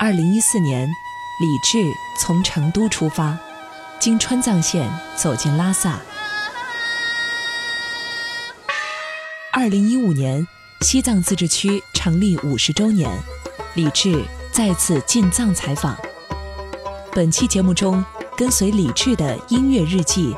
二零一四年，李志从成都出发，经川藏线走进拉萨。二零一五年，西藏自治区成立五十周年，李志再次进藏采访。本期节目中，跟随李志的音乐日记，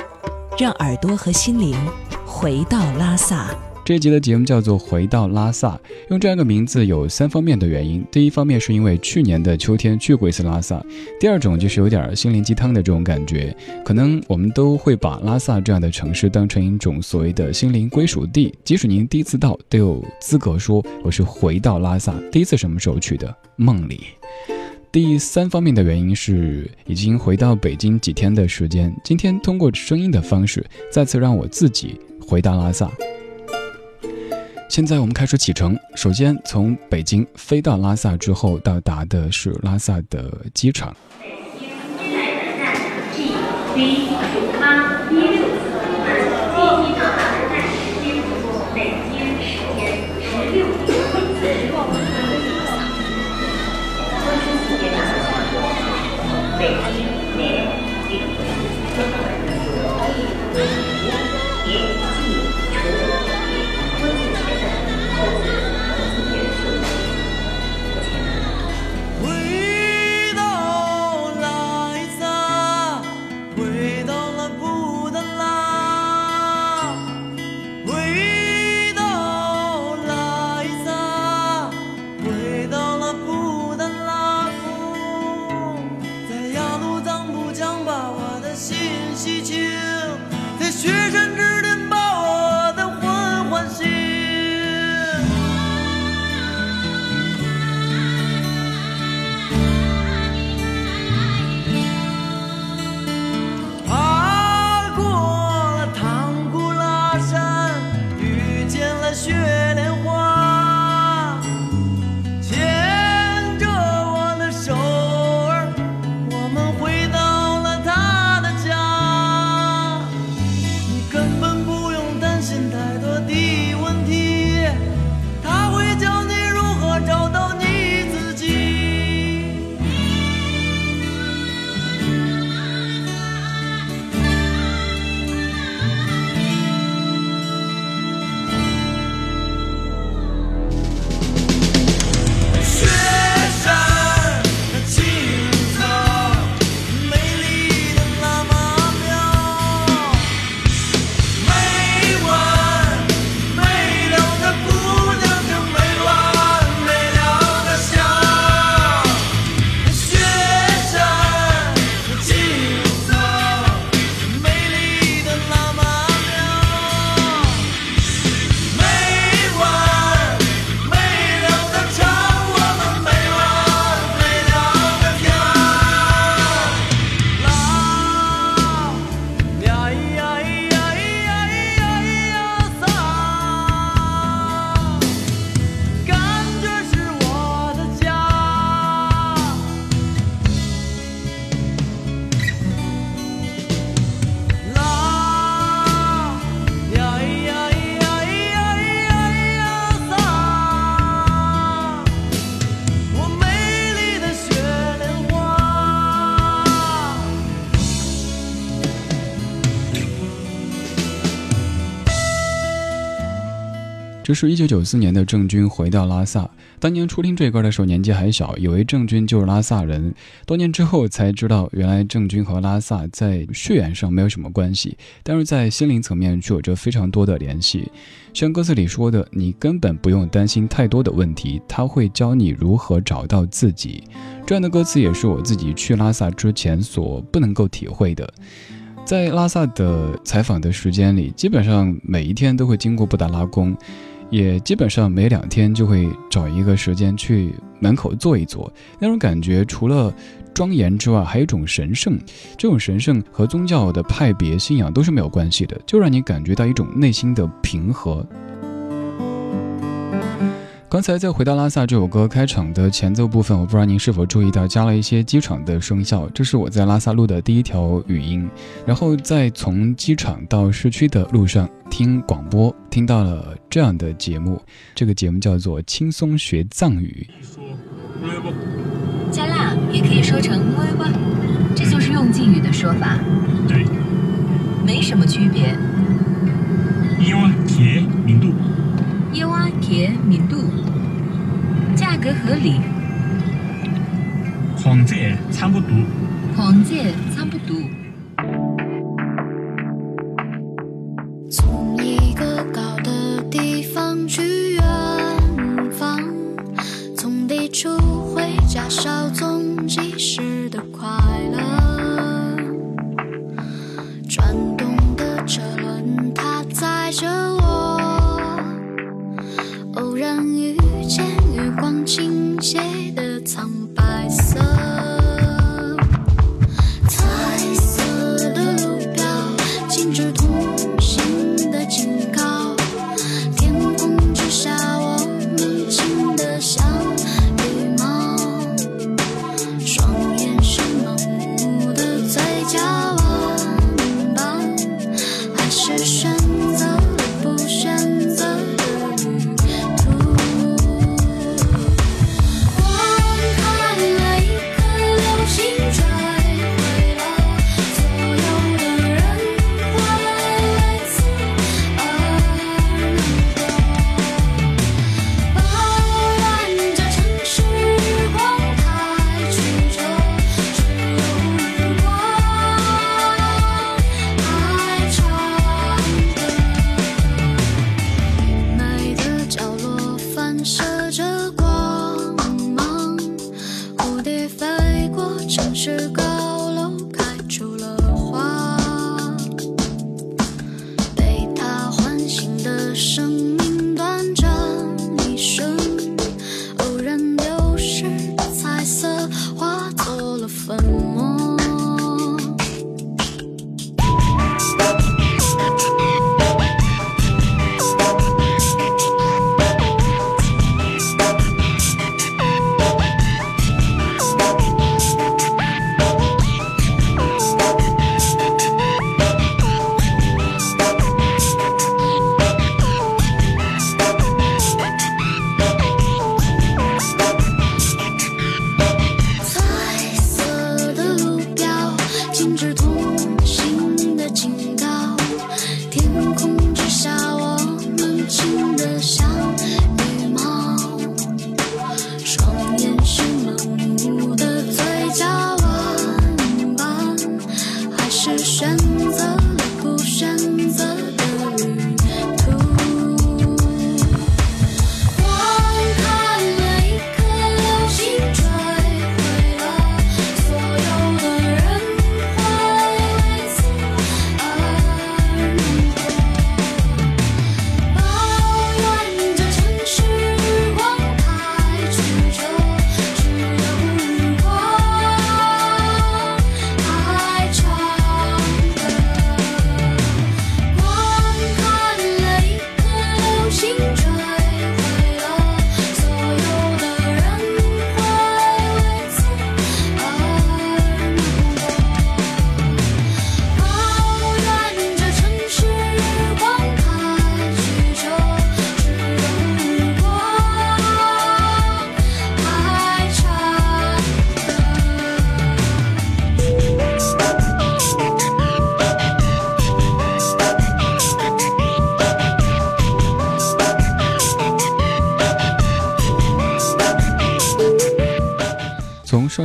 让耳朵和心灵回到拉萨。这一集的节目叫做《回到拉萨》，用这样一个名字有三方面的原因。第一方面是因为去年的秋天去过一次拉萨，第二种就是有点心灵鸡汤的这种感觉。可能我们都会把拉萨这样的城市当成一种所谓的心灵归属地，即使您第一次到，都有资格说我是回到拉萨。第一次什么时候去的？梦里。第三方面的原因是已经回到北京几天的时间，今天通过声音的方式，再次让我自己回到拉萨。现在我们开始启程。首先从北京飞到拉萨之后，到达的是拉萨的机场。北京来的站 G B 九是一九九四年的郑钧回到拉萨。当年初听这歌的时候，年纪还小，以为郑钧就是拉萨人。多年之后才知道，原来郑钧和拉萨在血缘上没有什么关系，但是在心灵层面却有着非常多的联系。像歌词里说的：“你根本不用担心太多的问题，他会教你如何找到自己。”这样的歌词也是我自己去拉萨之前所不能够体会的。在拉萨的采访的时间里，基本上每一天都会经过布达拉宫。也基本上每两天就会找一个时间去门口坐一坐，那种感觉除了庄严之外，还有一种神圣。这种神圣和宗教的派别信仰都是没有关系的，就让你感觉到一种内心的平和。刚才在《回到拉萨》这首歌开场的前奏部分，我不知道您是否注意到加了一些机场的声效，这是我在拉萨录的第一条语音。然后在从机场到市区的路上听广播，听到了这样的节目，这个节目叫做《轻松学藏语》。加辣。也可以说成“歪歪”，这就是用敬语的说法，对，没什么区别。合理，黄者差不多。黄芥差不多。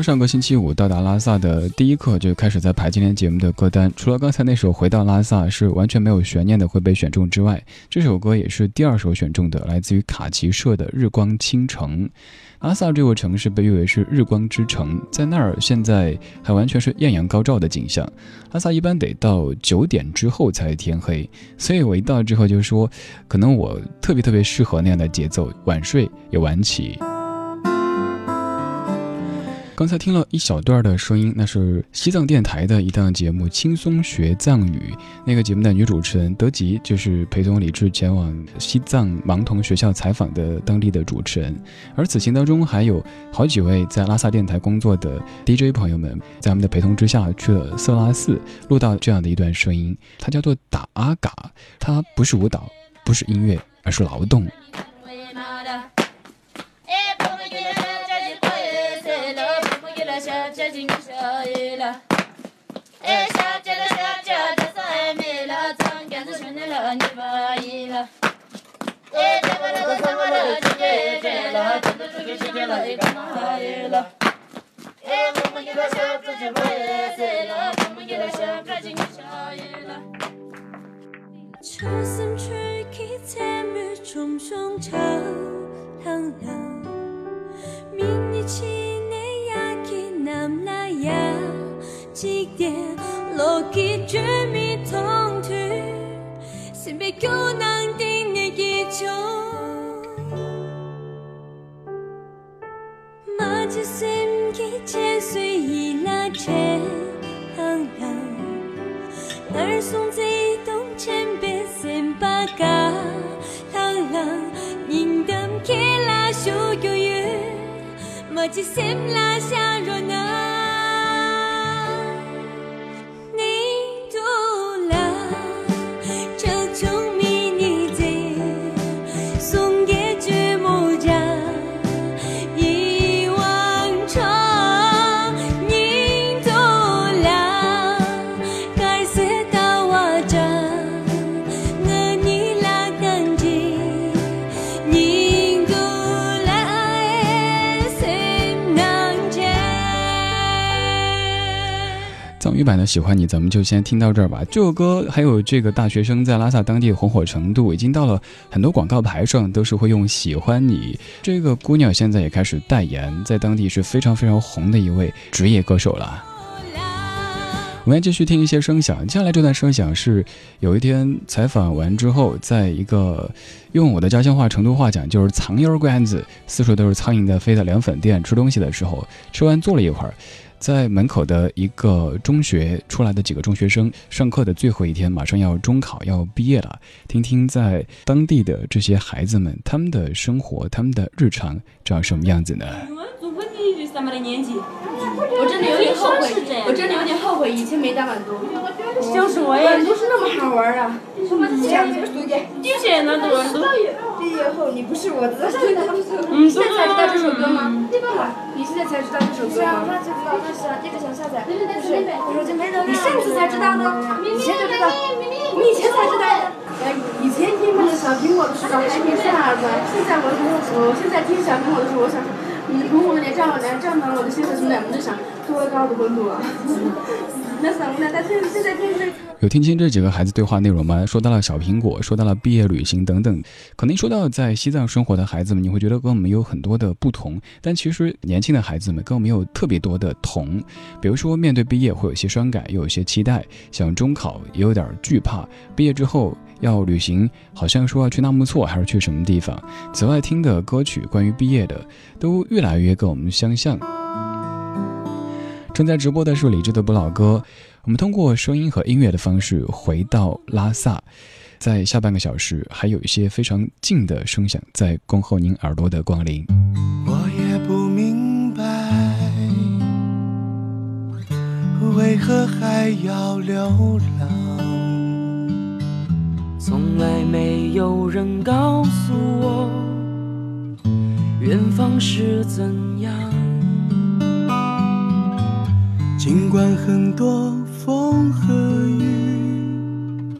上个星期五到达拉萨的第一刻就开始在排今天节目的歌单，除了刚才那首《回到拉萨》是完全没有悬念的会被选中之外，这首歌也是第二首选中的，来自于卡奇社的《日光倾城》。拉萨这座城市被誉为是日光之城，在那儿现在还完全是艳阳高照的景象。拉萨一般得到九点之后才天黑，所以我一到之后就说，可能我特别特别适合那样的节奏，晚睡也晚起。刚才听了一小段的声音，那是西藏电台的一档节目《轻松学藏语》。那个节目的女主持人德吉，就是陪同李志前往西藏盲童学校采访的当地的主持人。而此行当中，还有好几位在拉萨电台工作的 DJ 朋友们，在他们的陪同之下去了色拉寺，录到这样的一段声音，它叫做打阿嘎，它不是舞蹈，不是音乐，而是劳动。 초승 출기 샘을 좀좀 저랑랑 미니치네 야기 남나야 几点？落起雨，没停住。身边姑娘定你一种？马致远的《天水一拉山》，唐人。二孙子一东，前辈三八嘎，唐人。人等天水一拉山，马致远拉下拉山》。《喜欢你》，咱们就先听到这儿吧。这首歌还有这个大学生在拉萨当地的红火程度，已经到了很多广告牌上都是会用“喜欢你”。这个姑娘现在也开始代言，在当地是非常非常红的一位职业歌手了。我们来继续听一些声响。接下来这段声响是有一天采访完之后，在一个用我的家乡话成都话讲就是“苍蝇馆子”，四处都是苍蝇的飞的凉粉店吃东西的时候，吃完坐了一会儿。在门口的一个中学出来的几个中学生，上课的最后一天，马上要中考要毕业了，听听在当地的这些孩子们他们的生活，他们的日常长什么样子呢？如果你就咱们的年纪，我真的有点后悔，我真的有点后悔以前没打完多。就是我也都是那么好玩啊！以前那多都毕业后你不是我的，你，现在才知道这首歌吗？嗯你现在才知道这首歌吗？那就知道，那是一直想下载，就是我手机没人。你上次才知道的，以前就知道，你以前才知道的。哎，以前听那个小苹果的时候还没啥子，现在我我现在听小苹果的时候，我想说，嗯，如果我连这样连这样的我的现在从来没就想多高的温度啊。有听清这几个孩子对话内容吗？说到了小苹果，说到了毕业旅行等等，可能说到在西藏生活的孩子们，你会觉得跟我们有很多的不同，但其实年轻的孩子们跟我们有特别多的同。比如说，面对毕业会有些伤感，又有些期待，想中考也有点惧怕，毕业之后要旅行，好像说要去纳木错还是去什么地方。此外，听的歌曲关于毕业的，都越来越跟我们相像。正在直播的是李志的不老歌，我们通过声音和音乐的方式回到拉萨，在下半个小时还有一些非常近的声响在恭候您耳朵的光临。我也不明白，为何还要流浪？从来没有人告诉我，远方是怎样。尽管很多风和雨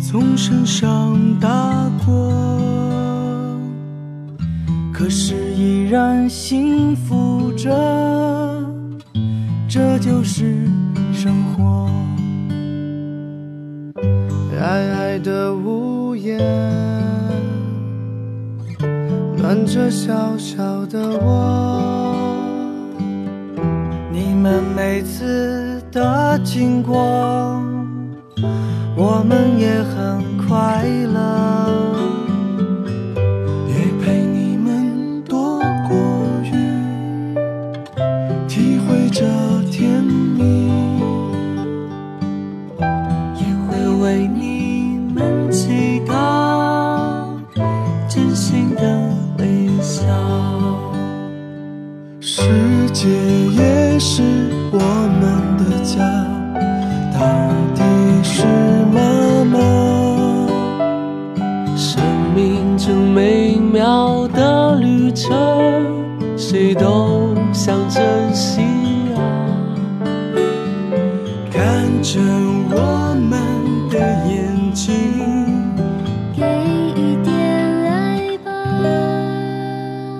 从身上打过。可是依然幸福着，这就是生活。矮矮的屋檐，暖着小小的我。每次的经过，我们也很快乐。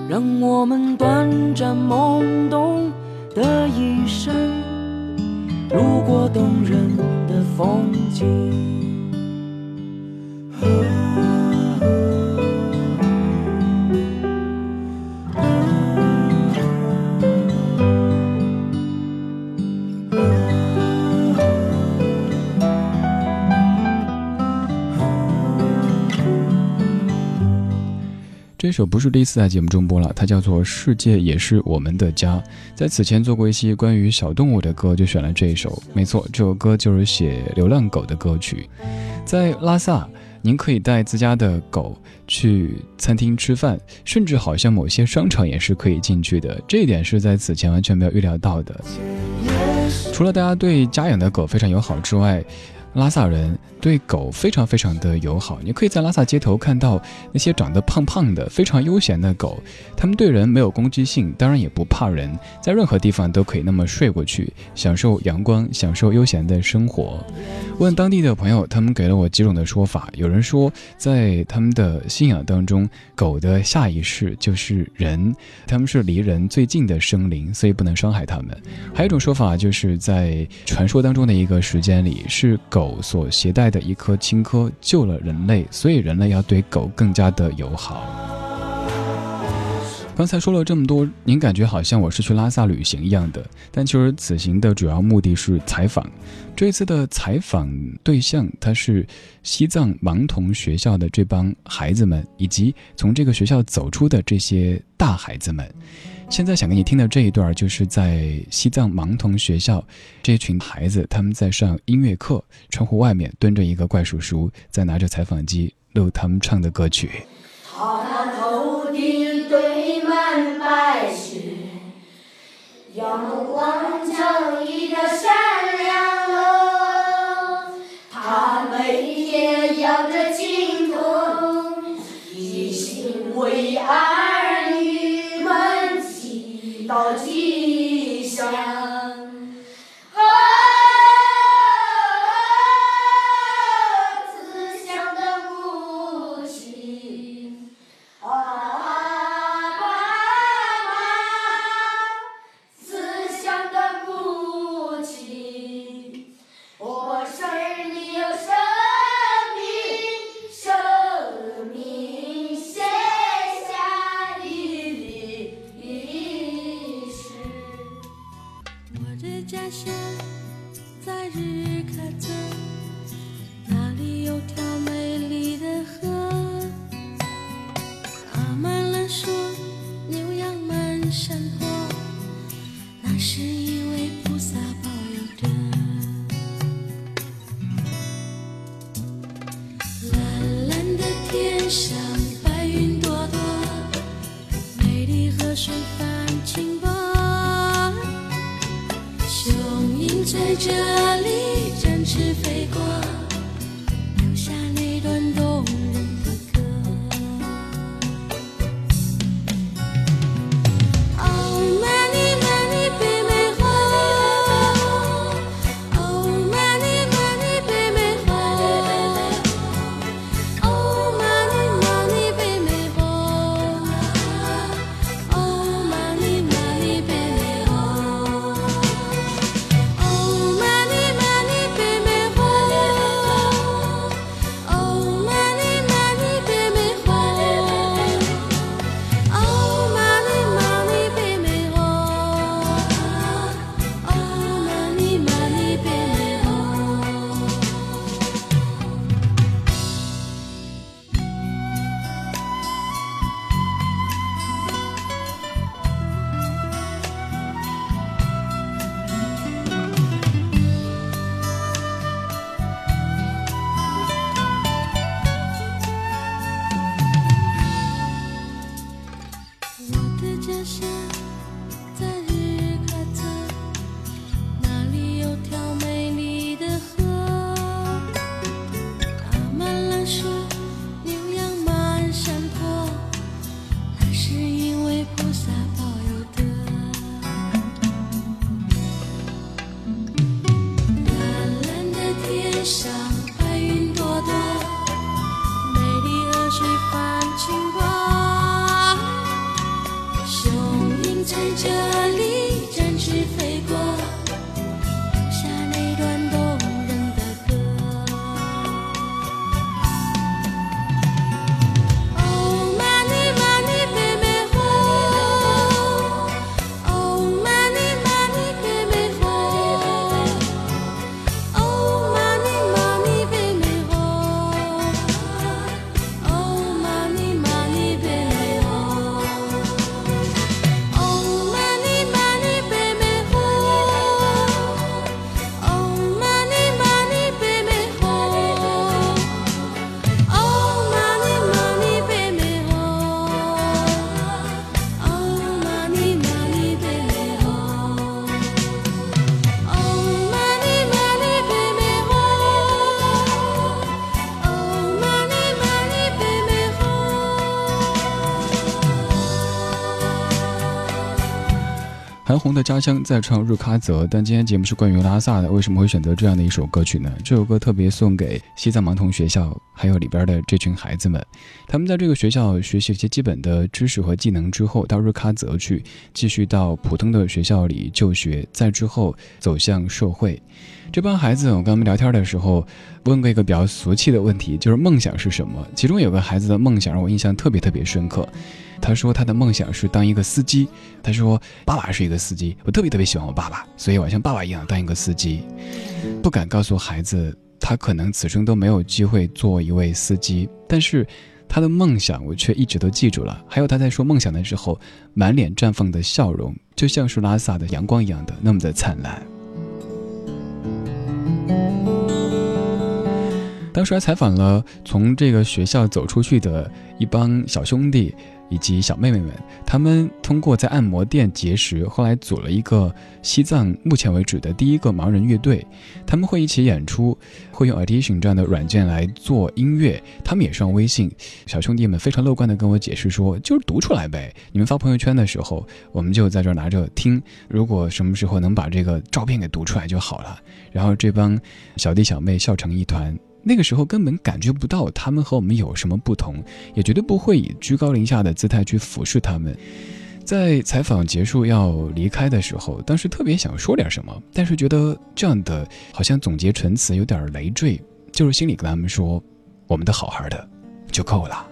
让我们短暂懵懂的一生，路过动人的风景。这首不是第一次在节目中播了，它叫做《世界也是我们的家》。在此前做过一期关于小动物的歌，就选了这一首。没错，这首歌就是写流浪狗的歌曲。在拉萨，您可以带自家的狗去餐厅吃饭，甚至好像某些商场也是可以进去的。这一点是在此前完全没有预料到的。除了大家对家养的狗非常友好之外，拉萨人对狗非常非常的友好，你可以在拉萨街头看到那些长得胖胖的、非常悠闲的狗，它们对人没有攻击性，当然也不怕人，在任何地方都可以那么睡过去，享受阳光，享受悠闲的生活。问当地的朋友，他们给了我几种的说法，有人说在他们的信仰当中，狗的下一世就是人，他们是离人最近的生灵，所以不能伤害他们。还有一种说法，就是在传说当中的一个时间里，是狗。狗所携带的一颗青稞救了人类，所以人类要对狗更加的友好。刚才说了这么多，您感觉好像我是去拉萨旅行一样的，但其实此行的主要目的是采访。这次的采访对象，他是西藏盲童学校的这帮孩子们，以及从这个学校走出的这些大孩子们。现在想给你听的这一段，就是在西藏盲童学校，这群孩子他们在上音乐课，窗户外面蹲着一个怪叔叔，在拿着采访机录他们唱的歌曲。是一位菩萨保家乡在唱日喀则，但今天节目是关于拉萨的，为什么会选择这样的一首歌曲呢？这首歌特别送给西藏盲童学校，还有里边的这群孩子们。他们在这个学校学习一些基本的知识和技能之后，到日喀则去继续到普通的学校里就学，再之后走向社会。这帮孩子，我跟他们聊天的时候问过一个比较俗气的问题，就是梦想是什么？其中有个孩子的梦想让我印象特别特别深刻。他说他的梦想是当一个司机。他说爸爸是一个司机，我特别特别喜欢我爸爸，所以我像爸爸一样当一个司机。不敢告诉孩子，他可能此生都没有机会做一位司机，但是他的梦想我却一直都记住了。还有他在说梦想的时候，满脸绽放的笑容，就像是拉萨的阳光一样的那么的灿烂。当时还采访了从这个学校走出去的一帮小兄弟以及小妹妹们，他们通过在按摩店结识，后来组了一个西藏目前为止的第一个盲人乐队。他们会一起演出，会用 Audition 这样的软件来做音乐。他们也上微信，小兄弟们非常乐观地跟我解释说：“就是读出来呗，你们发朋友圈的时候，我们就在这儿拿着听。如果什么时候能把这个照片给读出来就好了。”然后这帮小弟小妹笑成一团。那个时候根本感觉不到他们和我们有什么不同，也绝对不会以居高临下的姿态去俯视他们。在采访结束要离开的时候，当时特别想说点什么，但是觉得这样的好像总结陈词有点累赘，就是心里跟他们说：“我们的好好的就够了。”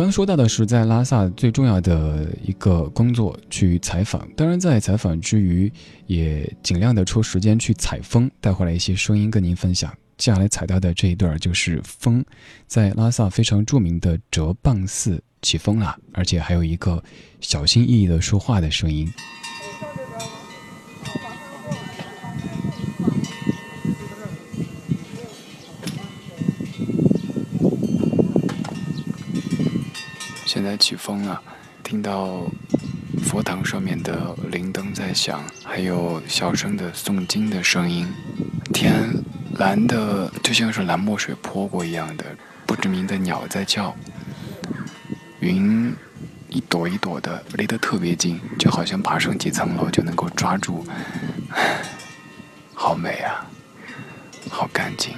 刚说到的是在拉萨最重要的一个工作，去采访。当然，在采访之余，也尽量的抽时间去采风，带回来一些声音跟您分享。接下来采到的这一段就是风，在拉萨非常著名的哲蚌寺起风了，而且还有一个小心翼翼的说话的声音。现在起风了，听到佛堂上面的铃铛在响，还有小声的诵经的声音。天蓝的就像是蓝墨水泼过一样的，不知名的鸟在叫。云一朵一朵的离得特别近，就好像爬上几层楼就能够抓住。好美啊，好干净。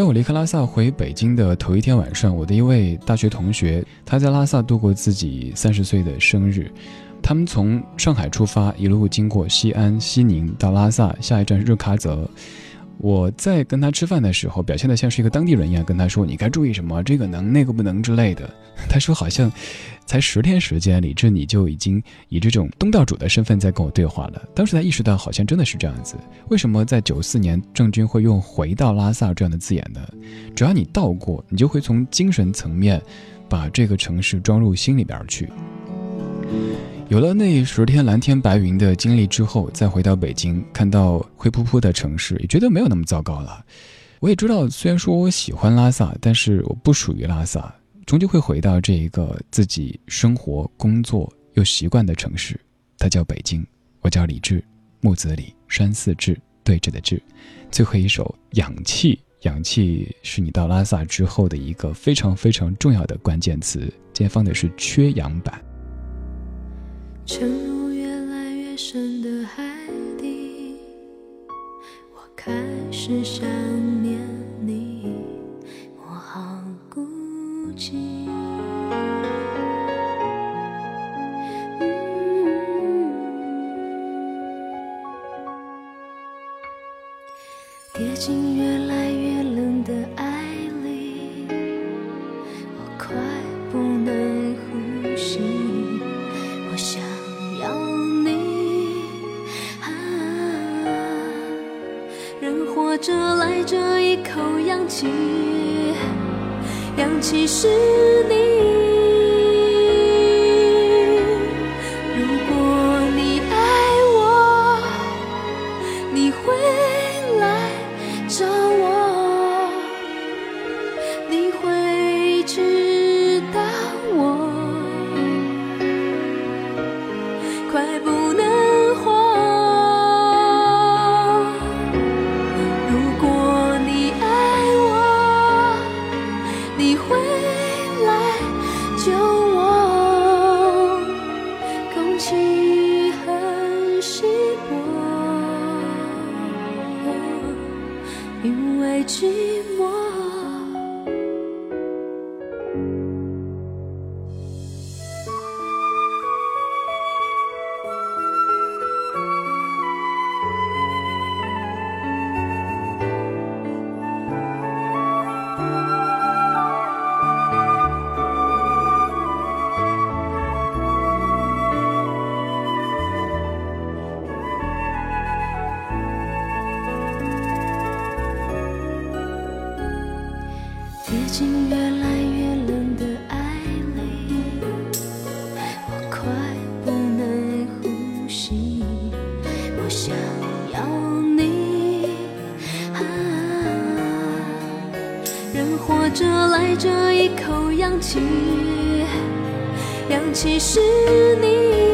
在我离开拉萨回北京的头一天晚上，我的一位大学同学，他在拉萨度过自己三十岁的生日。他们从上海出发，一路经过西安、西宁到拉萨，下一站日喀则。我在跟他吃饭的时候，表现得像是一个当地人一样，跟他说：“你该注意什么，这个能，那个不能之类的。” 他说：“好像才十天时间，李志你就已经以这种东道主的身份在跟我对话了。”当时才意识到，好像真的是这样子。为什么在九四年郑钧会用“回到拉萨”这样的字眼呢？只要你到过，你就会从精神层面把这个城市装入心里边去。有了那十天蓝天白云的经历之后，再回到北京，看到灰扑扑的城市，也觉得没有那么糟糕了。我也知道，虽然说我喜欢拉萨，但是我不属于拉萨，终究会回到这一个自己生活、工作又习惯的城市，它叫北京。我叫李志，木子李，山寺志，对峙的志。最后一首《氧气》，氧气是你到拉萨之后的一个非常非常重要的关键词。今天放的是缺氧版。沉入越来越深的海底，我开始想念你，我好孤寂。其实着来这一口氧气，氧气是你。